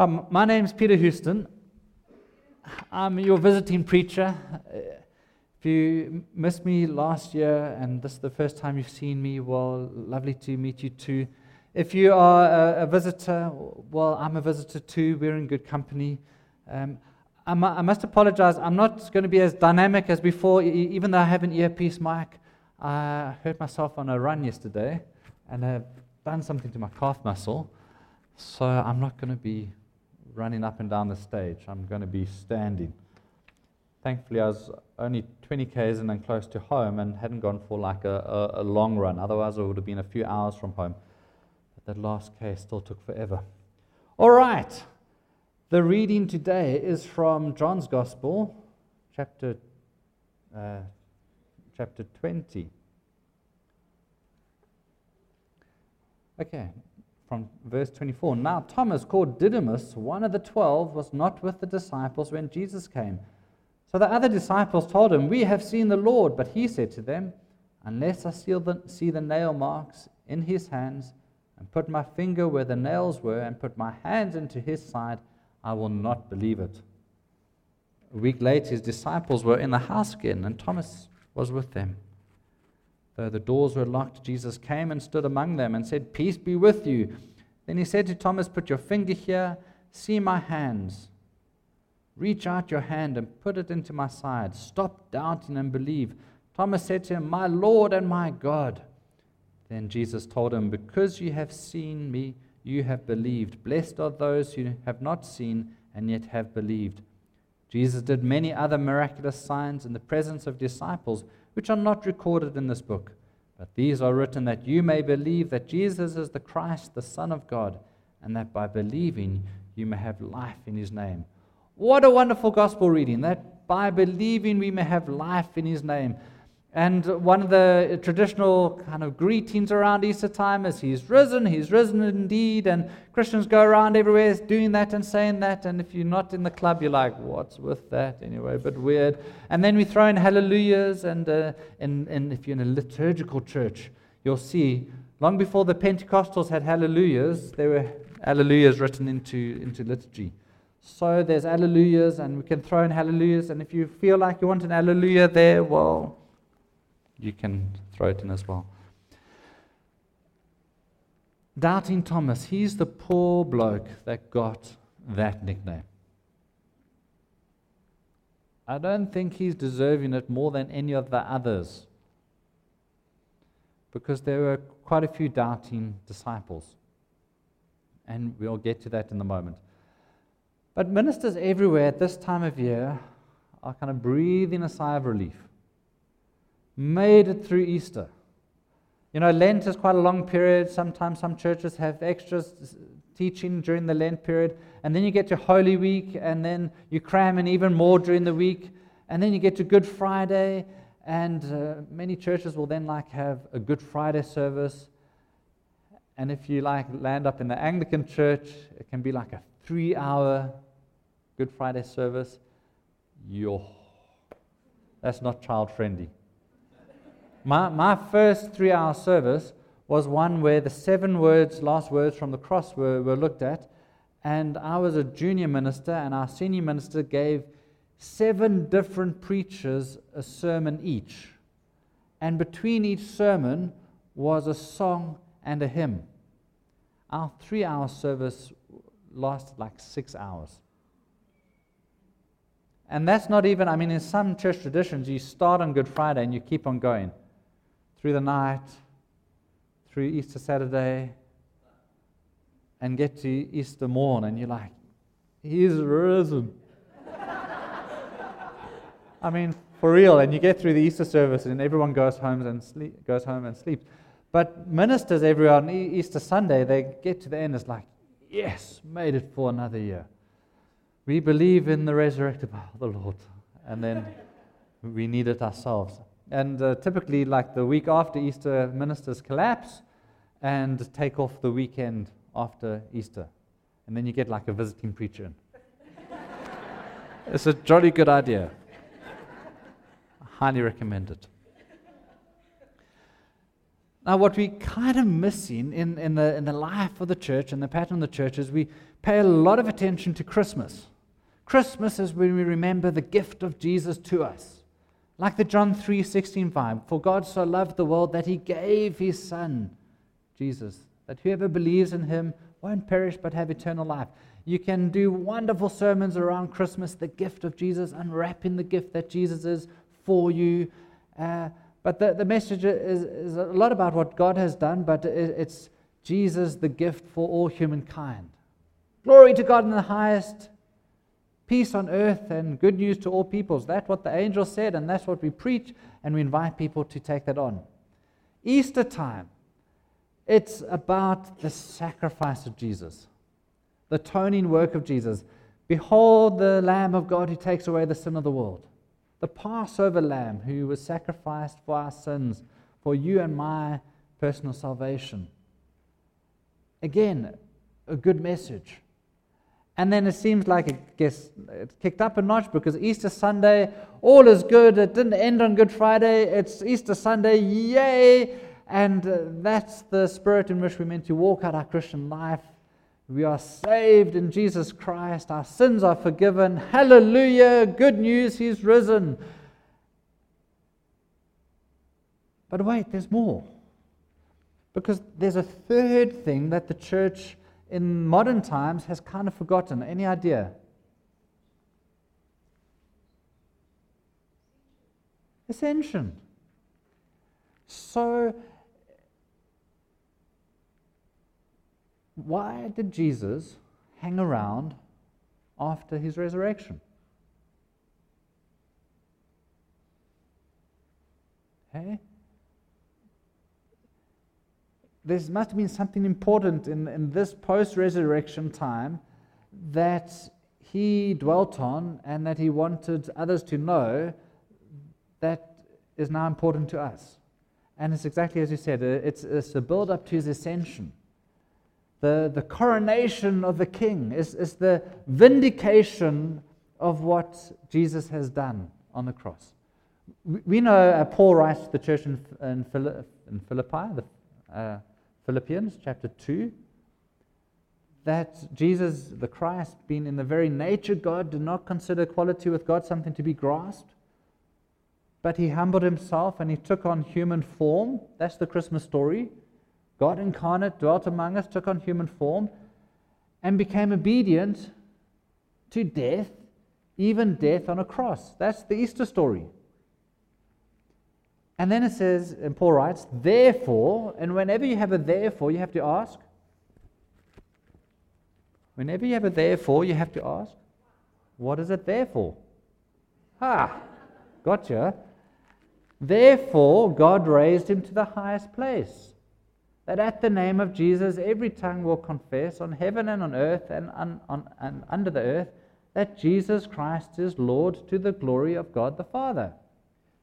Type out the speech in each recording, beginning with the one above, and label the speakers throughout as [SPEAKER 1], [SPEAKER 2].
[SPEAKER 1] Um, my name's Peter Houston. I'm your visiting preacher. If you missed me last year and this is the first time you've seen me, well, lovely to meet you too. If you are a, a visitor, well, I'm a visitor too. We're in good company. Um, I, mu- I must apologize. I'm not going to be as dynamic as before, even though I have an earpiece mic. I hurt myself on a run yesterday and I've done something to my calf muscle. So I'm not going to be running up and down the stage. I'm going to be standing. Thankfully, I was only 20 k's and then close to home and hadn't gone for like a, a, a long run. Otherwise, it would have been a few hours from home. But that last k still took forever. All right. The reading today is from John's Gospel, chapter, uh, chapter 20. Okay, from verse 24. Now, Thomas, called Didymus, one of the twelve, was not with the disciples when Jesus came. So the other disciples told him, We have seen the Lord. But he said to them, Unless I see the, see the nail marks in his hands, and put my finger where the nails were, and put my hands into his side, I will not believe it. A week later, his disciples were in the house again, and Thomas was with them. Though the doors were locked, Jesus came and stood among them and said, Peace be with you. Then he said to Thomas, Put your finger here, see my hands. Reach out your hand and put it into my side. Stop doubting and believe. Thomas said to him, My Lord and my God. Then Jesus told him, Because you have seen me, you have believed. Blessed are those who have not seen and yet have believed. Jesus did many other miraculous signs in the presence of disciples, which are not recorded in this book. But these are written that you may believe that Jesus is the Christ, the Son of God, and that by believing you may have life in his name. What a wonderful gospel reading! That by believing we may have life in his name. And one of the traditional kind of greetings around Easter time is He's risen, He's risen indeed. And Christians go around everywhere doing that and saying that. And if you're not in the club, you're like, what's with that anyway? But weird. And then we throw in hallelujahs. And, uh, if you're in a liturgical church, you'll see long before the Pentecostals had hallelujahs, there were hallelujahs written into, into liturgy. So there's hallelujahs, and we can throw in hallelujahs. And if you feel like you want an hallelujah there, well, you can throw it in as well. Doubting Thomas, he's the poor bloke that got that nickname. I don't think he's deserving it more than any of the others because there were quite a few doubting disciples. And we'll get to that in a moment. But ministers everywhere at this time of year are kind of breathing a sigh of relief made it through Easter. You know, Lent is quite a long period. Sometimes some churches have extra teaching during the Lent period. And then you get to Holy Week, and then you cram in even more during the week. And then you get to Good Friday, and uh, many churches will then like have a Good Friday service. And if you like land up in the Anglican church, it can be like a three hour Good Friday service. Yo, that's not child friendly. My, my first three hour service was one where the seven words, last words from the cross were, were looked at. And I was a junior minister, and our senior minister gave seven different preachers a sermon each. And between each sermon was a song and a hymn. Our three hour service lasted like six hours. And that's not even, I mean, in some church traditions, you start on Good Friday and you keep on going through the night, through Easter Saturday, and get to Easter morn, and you're like, He's risen. I mean, for real. And you get through the Easter service, and everyone goes home and sleep, goes home and sleeps. But ministers everywhere on Easter Sunday, they get to the end, it's like, yes, made it for another year. We believe in the resurrected of the Lord, and then we need it ourselves. And uh, typically, like the week after Easter, ministers collapse and take off the weekend after Easter. And then you get like a visiting preacher in. it's a jolly good idea. I highly recommend it. Now, what we kind of missing in, in, the, in the life of the church and the pattern of the church is we pay a lot of attention to Christmas. Christmas is when we remember the gift of Jesus to us. Like the John 3:16 vibe, for God so loved the world that he gave his son, Jesus, that whoever believes in him won't perish but have eternal life. You can do wonderful sermons around Christmas, the gift of Jesus, unwrapping the gift that Jesus is for you. Uh, but the, the message is, is a lot about what God has done, but it, it's Jesus, the gift for all humankind. Glory to God in the highest, peace on earth, and good news to all peoples. That's what the angel said, and that's what we preach, and we invite people to take that on. Easter time, it's about the sacrifice of Jesus, the atoning work of Jesus. Behold the Lamb of God who takes away the sin of the world, the Passover Lamb who was sacrificed for our sins, for you and my personal salvation. Again, a good message. And then it seems like it gets it's kicked up a notch because Easter Sunday, all is good. It didn't end on Good Friday. It's Easter Sunday, yay! And uh, that's the spirit in which we're meant to walk out our Christian life. We are saved in Jesus Christ. Our sins are forgiven. Hallelujah! Good news, He's risen. But wait, there's more. Because there's a third thing that the church in modern times has kind of forgotten. Any idea? Ascension. So, why did Jesus hang around after his resurrection? Hey? There must have been something important in, in this post resurrection time that he dwelt on and that he wanted others to know that is now important to us. And it's exactly as you said, uh, it's, it's a build up to his ascension. The, the coronation of the king is, is the vindication of what Jesus has done on the cross. We, know uh, Paul writes to the church in, in Philippi the, uh, Philippians chapter 2 that Jesus, the Christ, being in the very nature God, did not consider equality with God something to be grasped, but he humbled himself and he took on human form. That's the Christmas story. God incarnate dwelt among us, took on human form, and became obedient to death, even death on a cross. That's the Easter story. And then it says, and Paul writes, therefore, and whenever you have a therefore, you have to ask. Whenever you have a therefore, you have to ask, what is it there for? Ah, gotcha. Therefore, God raised him to the highest place, that at the name of Jesus every tongue will confess on heaven and on earth and, on, on, and under the earth that Jesus Christ is Lord to the glory of God the Father.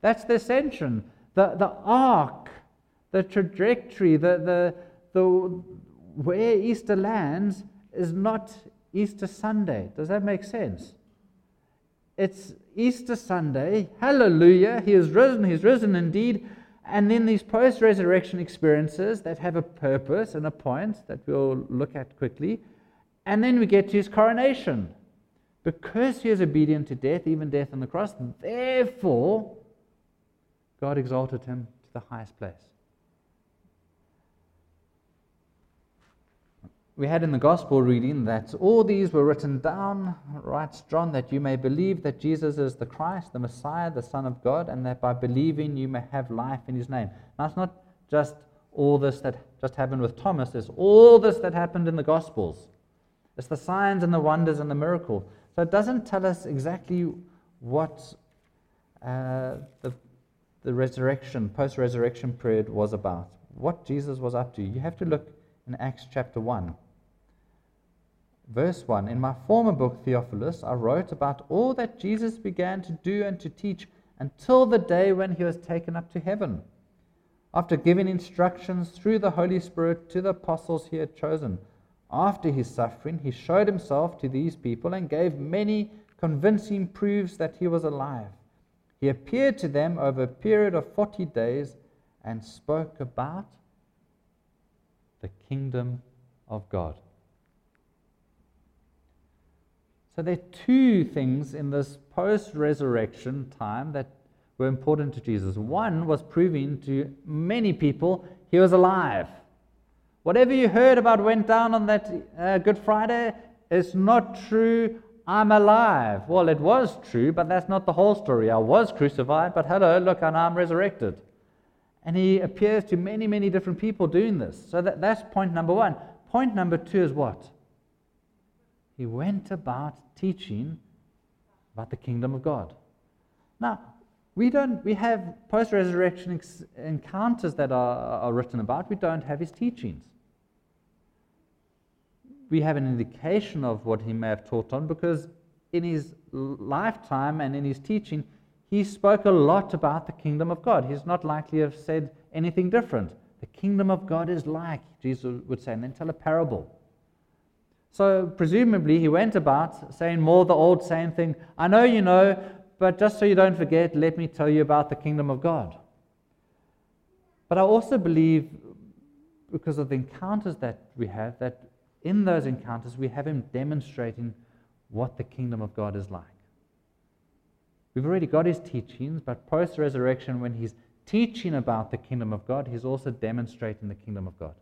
[SPEAKER 1] That's the ascension the, the arc, the trajectory, the, the, the, where Easter lands is not Easter Sunday. Does that make sense? It's Easter Sunday. Hallelujah. He is risen. He's risen indeed. And then these post resurrection experiences that have a purpose and a point that we'll look at quickly. And then we get to his coronation. Because he is obedient to death, even death on the cross, therefore, God exalted him to the highest place. We had in the gospel reading that all these were written down, writes John, that you may believe that Jesus is the Christ, the Messiah, the Son of God, and that by believing you may have life in his name. Now, it's not just all this that just happened with Thomas, it's all this that happened in the gospels. It's the signs and the wonders and the miracle. So it doesn't tell us exactly what uh, the the resurrection, post resurrection period was about, what Jesus was up to. You have to look in Acts chapter 1. Verse 1 In my former book, Theophilus, I wrote about all that Jesus began to do and to teach until the day when he was taken up to heaven. After giving instructions through the Holy Spirit to the apostles he had chosen, after his suffering, he showed himself to these people and gave many convincing proofs that he was alive. He appeared to them over a period of 40 days and spoke about the kingdom of God. So there are two things in this post resurrection time that were important to Jesus. One was proving to many people he was alive. Whatever you heard about went down on that uh, Good Friday is not true. I'm alive. Well, it was true, but that's not the whole story. I was crucified, but hello, look, and I'm resurrected. And he appears to many, many different people doing this. So that, that's point number one. Point number two is what? He went about teaching about the kingdom of God. Now, we don't we have post-resurrection ex- encounters that are, are written about. We don't have his teachings. We have an indication of what he may have taught on because in his lifetime and in his teaching, he spoke a lot about the kingdom of God. He's not likely to have said anything different. The kingdom of God is like, Jesus would say, and then tell a parable. So, presumably, he went about saying more the old same thing I know you know, but just so you don't forget, let me tell you about the kingdom of God. But I also believe, because of the encounters that we have, that in those encounters we have him demonstrating what the kingdom of God is like. We've already got his teachings, but post resurrection, when he's teaching about the kingdom of God, he's also demonstrating the kingdom of God.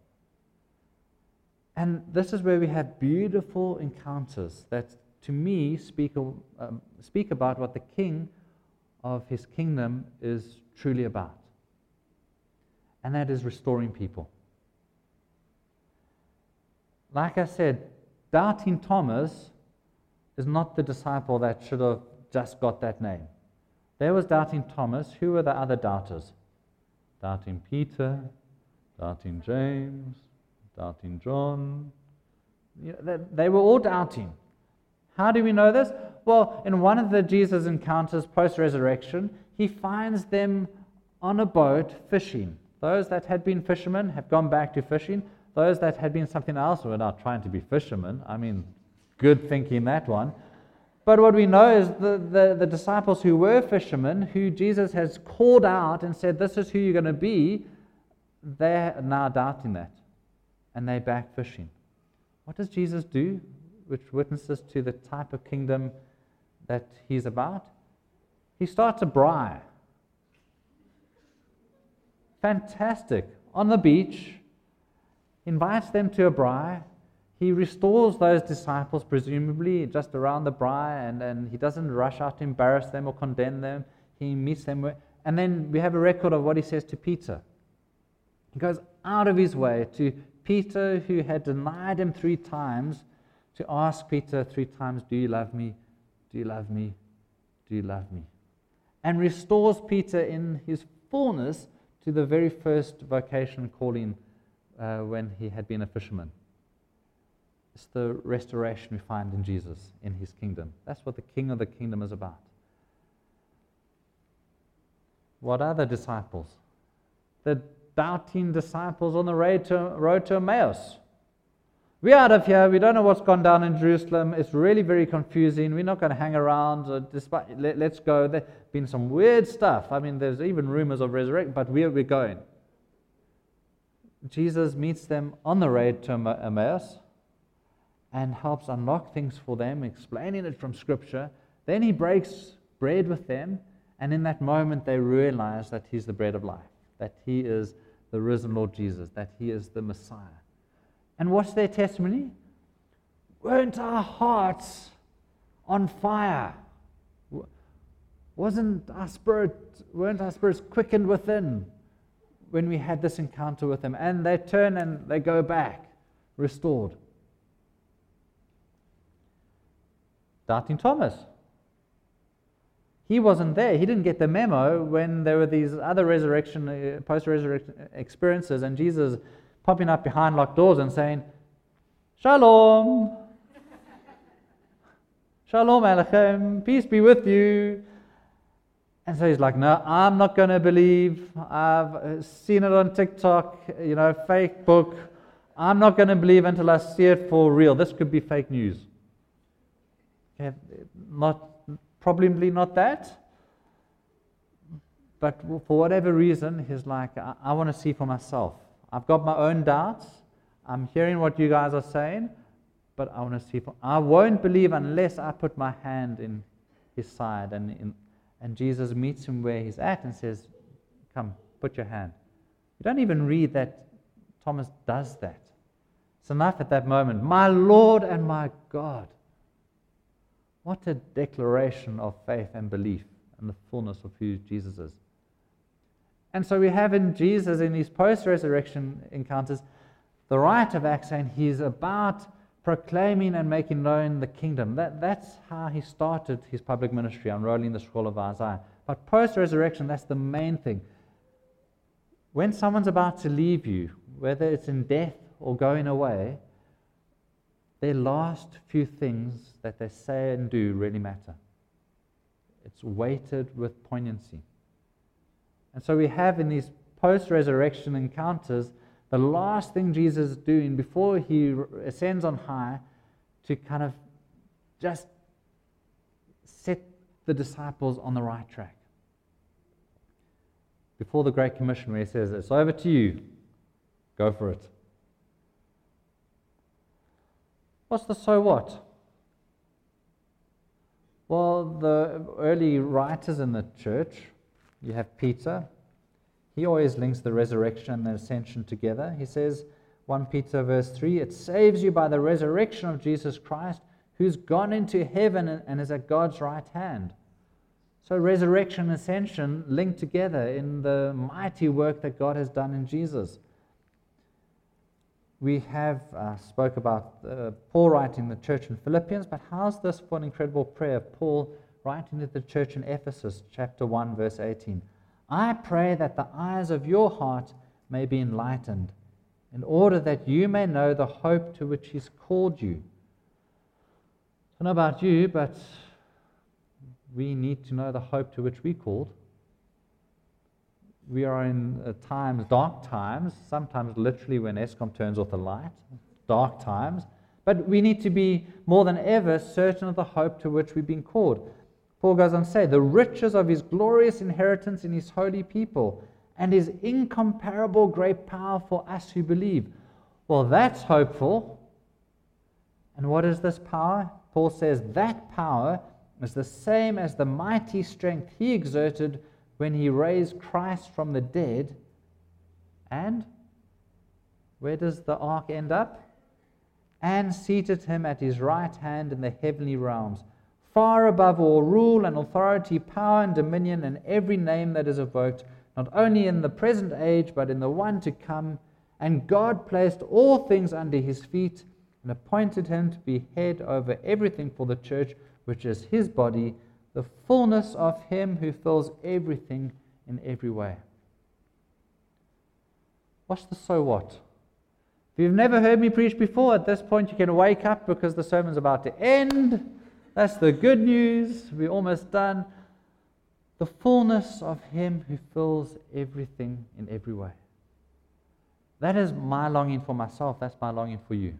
[SPEAKER 1] And this is where we have beautiful encounters that, to me, speak, um, speak about what the king of his kingdom is truly about. And that is restoring people. Like I said, doubting Thomas is not the disciple that should have just got that name. There was doubting Thomas. Who were the other doubters? Doubting Peter, doubting James, doubting John. They were all doubting. How do we know this? Well, in one of the Jesus encounters post resurrection, he finds them on a boat fishing. Those that had been fishermen have gone back to fishing. Those that had been something else were not trying to be fishermen. I mean, good thinking that one. But what we know is the, the, the, disciples who were fishermen, who Jesus has called out and said, This is who you're going to be, they're now doubting that. And they're back fishing. What does Jesus do, which witnesses to the type of kingdom that he's about? He starts a braai. Fantastic. On the beach, invites them to a braai he restores those disciples, presumably just around the braai, and, and he doesn't rush out to embarrass them or condemn them. He meets them. And then we have a record of what he says to Peter. He goes out of his way to Peter, who had denied him three times, to ask Peter three times, Do you love me? Do you love me? Do you love me? And restores Peter in his fullness to the very first vocation calling uh, when he had been a fisherman. It's the restoration we find in Jesus, in his kingdom. That's what the king of the kingdom is about. What are the disciples? The doubting disciples on the road to, road to Emmaus. We're out of here. We don't know what's gone down in Jerusalem. It's really very confusing. We're not going to hang around. Uh, despite, let, us go. There's been some weird stuff. I mean, there's even rumors of resurrection, but we're, we're going. Jesus meets them on the road to Emmaus and helps unlock things for them, explaining it from Scripture. Then he breaks bread with them, and in that moment they realize that he's the bread of life, that he is the risen Lord Jesus, that he is the Messiah. And what's their testimony? Weren't our hearts on fire? Wasn't our spirit, weren't our spirits quickened within when we had this encounter with him? And they turn and they go back, restored. Doubting Thomas. He wasn't there. He didn't get the memo when there were these other resurrection, uh, post resurrection experiences, and Jesus popping up behind locked doors and saying, Shalom. Shalom Aleichem. Peace be with you. And so he's like, No, I'm not going to believe. I've uh, seen it on TikTok, you know, fake book. I'm not going to believe until I see it for real. This could be fake news. Okay, not, probably not that. But for whatever reason, he's like, I, I want to see for myself. I've got my own doubts. I'm hearing what you guys are saying, but I want to see. I won't believe unless I put my hand in his side. And, in, and Jesus meets him where he's at and says, Come, put your hand. You don't even read that Thomas does that. It's enough at that moment. My Lord and my God. What a declaration of faith and belief and the fullness of who Jesus is. And so we have in Jesus, in his post resurrection encounters, the rite of Acts saying he's about proclaiming and making known the kingdom. That, that's how he started his public ministry, unrolling the scroll of Isaiah. But post resurrection, that's the main thing. When someone's about to leave you, whether it's in death or going away, their last few things that they say and do really matter. It's weighted with poignancy. And so we have in these post resurrection encounters the last thing Jesus is doing before he ascends on high to kind of just set the disciples on the right track. Before the Great Commission, where he says, It's over to you, go for it. What's the so what? Well, the early writers in the church, you have Peter, he always links the resurrection and the ascension together. He says, 1 Peter verse 3, it saves you by the resurrection of Jesus Christ, who's gone into heaven and is at God's right hand. So, resurrection and ascension linked together in the mighty work that God has done in Jesus. We have uh, spoke about uh, Paul writing the church in Philippians, but how's this for an incredible prayer? Of Paul writing to the church in Ephesus, chapter 1, verse 18. I pray that the eyes of your heart may be enlightened, in order that you may know the hope to which He's called you. I don't know about you, but we need to know the hope to which we're called. We are in uh, times, dark times, sometimes literally when Eskom turns off the light, dark times. But we need to be more than ever certain of the hope to which we've been called. Paul goes on to say, the riches of his glorious inheritance in his holy people and his incomparable great power for us who believe. Well, that's hopeful. And what is this power? Paul says that power is the same as the mighty strength he exerted when he raised Christ from the dead. And where does the arc end up? And seated him at his right hand in the heavenly realms far above all rule and authority, power and dominion, and every name that is evoked, not only in the present age, but in the one to come. And God placed all things under his feet and appointed him to be head over everything for the church, which is his body, the fullness of him who fills everything in every way. What's the so what? If you've never heard me preach before, at this point you can wake up because the sermon's about to end. That's the good news. We're almost done. The fullness of Him who fills everything in every way. That is my longing for myself. That's my longing for you.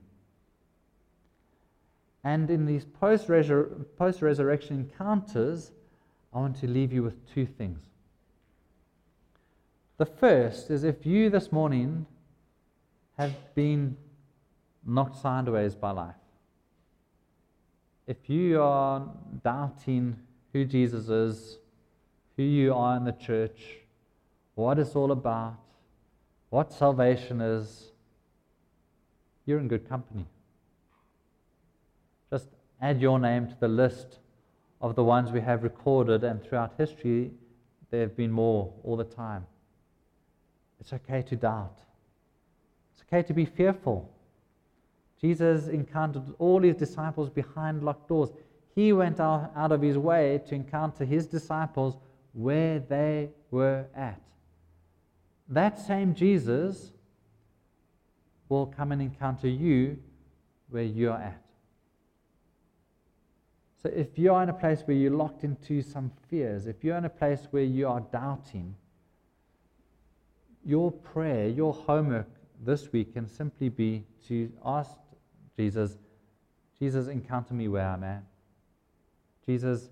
[SPEAKER 1] And in these post resurrection encounters, I want to leave you with two things. The first is if you this morning have been knocked sideways by life, if you are doubting who Jesus is, who you are in the church, what it's all about, what salvation is, you're in good company. Just add your name to the list of the ones we have recorded, and throughout history, there have been more all the time. It's okay to doubt. It's okay to be fearful. Jesus encountered all his disciples behind locked doors. He went out, out of his way to encounter his disciples where they were at. That same Jesus will come and encounter you where you're at. So if you're in a place where you're locked into some fears, if you're in a place where you are doubting, your prayer, your homework this week can simply be to ask Jesus, Jesus, encounter me where I'm at. Jesus,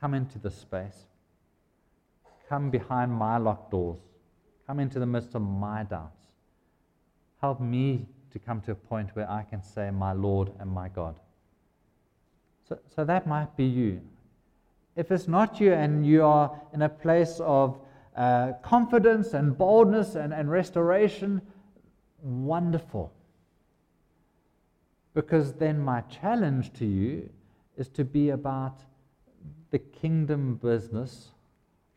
[SPEAKER 1] come into this space. Come behind my locked doors. Come into the midst of my doubts. Help me to come to a point where I can say, My Lord and my God. So, so that might be you. If it's not you and you are in a place of uh, confidence and boldness and, and restoration, wonderful. Because then my challenge to you is to be about the kingdom business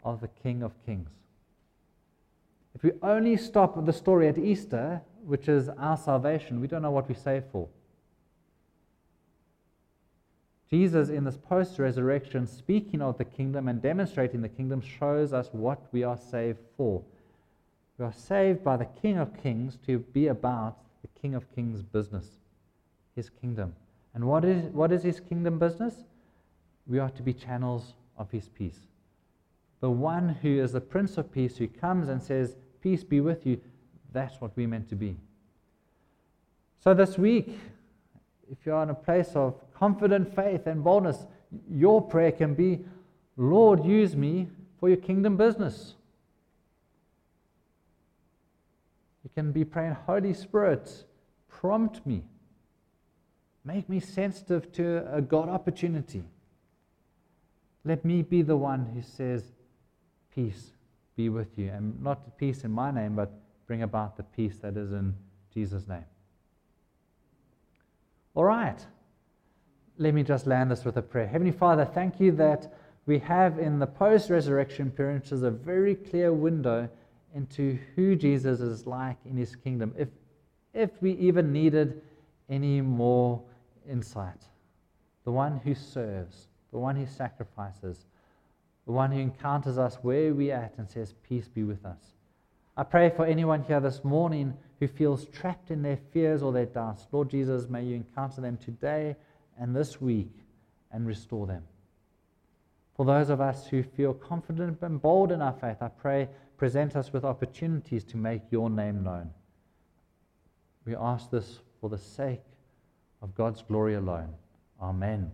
[SPEAKER 1] of the King of Kings. If we only stop the story at Easter, which is our salvation, we don't know what we save for. Jesus, in this post resurrection, speaking of the kingdom and demonstrating the kingdom, shows us what we are saved for. We are saved by the King of Kings to be about the King of Kings' business, his kingdom. And what is, what is his kingdom business? We are to be channels of his peace. The one who is the Prince of Peace, who comes and says, Peace be with you, that's what we're meant to be. So this week, if you're in a place of confident faith and boldness, your prayer can be, Lord, use me for your kingdom business. You can be praying, Holy Spirit, prompt me. Make me sensitive to a God opportunity. Let me be the one who says, Peace be with you. And not peace in my name, but bring about the peace that is in Jesus' name. All right. Let me just land this with a prayer. Heavenly Father, thank you that we have in the post resurrection period, a very clear window into who Jesus is like in his kingdom. If, if we even needed any more insight, the one who serves, the one who sacrifices, the one who encounters us where we at and says, Peace be with us. I pray for anyone here this morning who feels trapped in their fears or their doubts. Lord Jesus, may you encounter them today and this week and restore them. For those of us who feel confident and bold in our faith, I pray, present us with opportunities to make your name known. We ask this for the sake of God's glory alone. Amen.